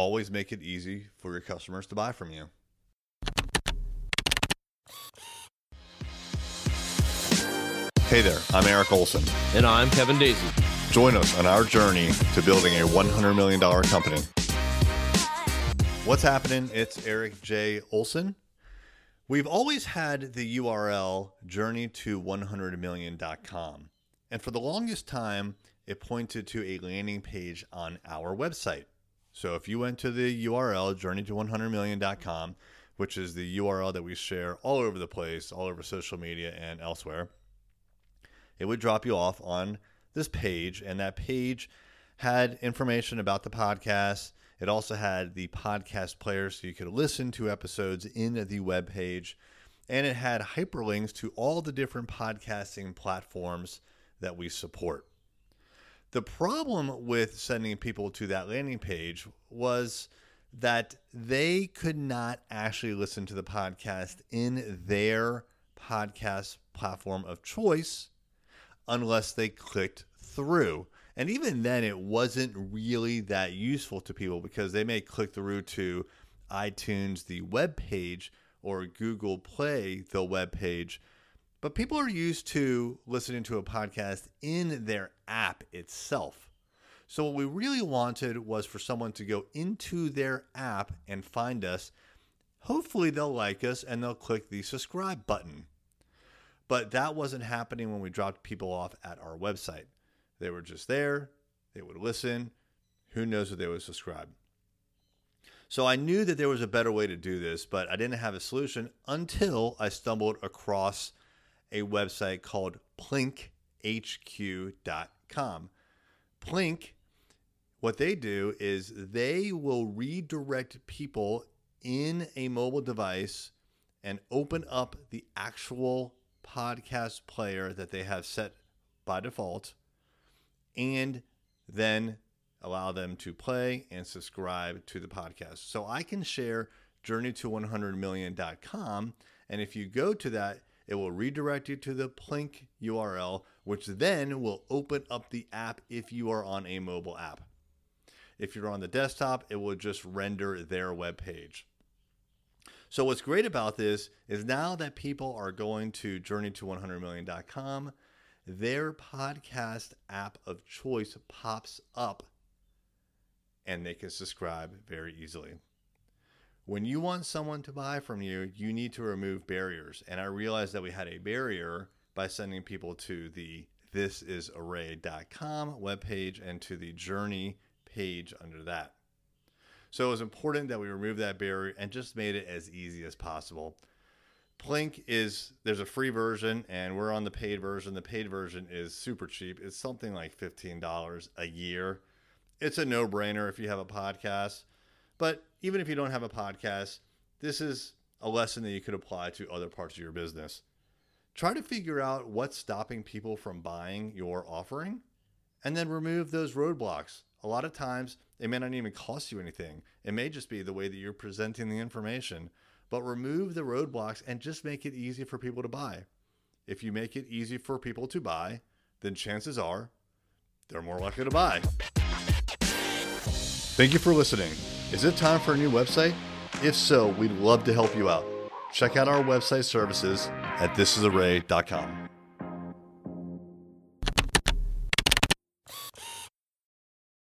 always make it easy for your customers to buy from you. Hey there, I'm Eric Olson. And I'm Kevin Daisey. Join us on our journey to building a $100 million company. What's happening? It's Eric J. Olson. We've always had the URL journeyto100million.com. And for the longest time, it pointed to a landing page on our website. So if you went to the URL journeyto100million.com, which is the URL that we share all over the place, all over social media and elsewhere, it would drop you off on this page. And that page had information about the podcast. It also had the podcast player so you could listen to episodes in the web page. And it had hyperlinks to all the different podcasting platforms that we support. The problem with sending people to that landing page was that they could not actually listen to the podcast in their podcast platform of choice unless they clicked through. And even then, it wasn't really that useful to people because they may click through to iTunes, the web page, or Google Play, the web page. But people are used to listening to a podcast in their app itself. So, what we really wanted was for someone to go into their app and find us. Hopefully, they'll like us and they'll click the subscribe button. But that wasn't happening when we dropped people off at our website. They were just there, they would listen. Who knows if they would subscribe? So I knew that there was a better way to do this, but I didn't have a solution until I stumbled across a website called plinkhq.com. Plink, what they do is they will redirect people in a mobile device and open up the actual podcast player that they have set by default and then allow them to play and subscribe to the podcast. So I can share journeyto100million.com and if you go to that it will redirect you to the Plink URL, which then will open up the app if you are on a mobile app. If you're on the desktop, it will just render their web page. So what's great about this is now that people are going to journeyto100million.com, their podcast app of choice pops up and they can subscribe very easily. When you want someone to buy from you, you need to remove barriers. And I realized that we had a barrier by sending people to the thisisarray.com webpage and to the journey page under that. So it was important that we remove that barrier and just made it as easy as possible. Plink is there's a free version and we're on the paid version. The paid version is super cheap. It's something like $15 a year. It's a no-brainer if you have a podcast. But even if you don't have a podcast, this is a lesson that you could apply to other parts of your business. Try to figure out what's stopping people from buying your offering and then remove those roadblocks. A lot of times, it may not even cost you anything. It may just be the way that you're presenting the information. But remove the roadblocks and just make it easy for people to buy. If you make it easy for people to buy, then chances are they're more likely to buy. Thank you for listening. Is it time for a new website? If so, we'd love to help you out. Check out our website services at thisisarray.com.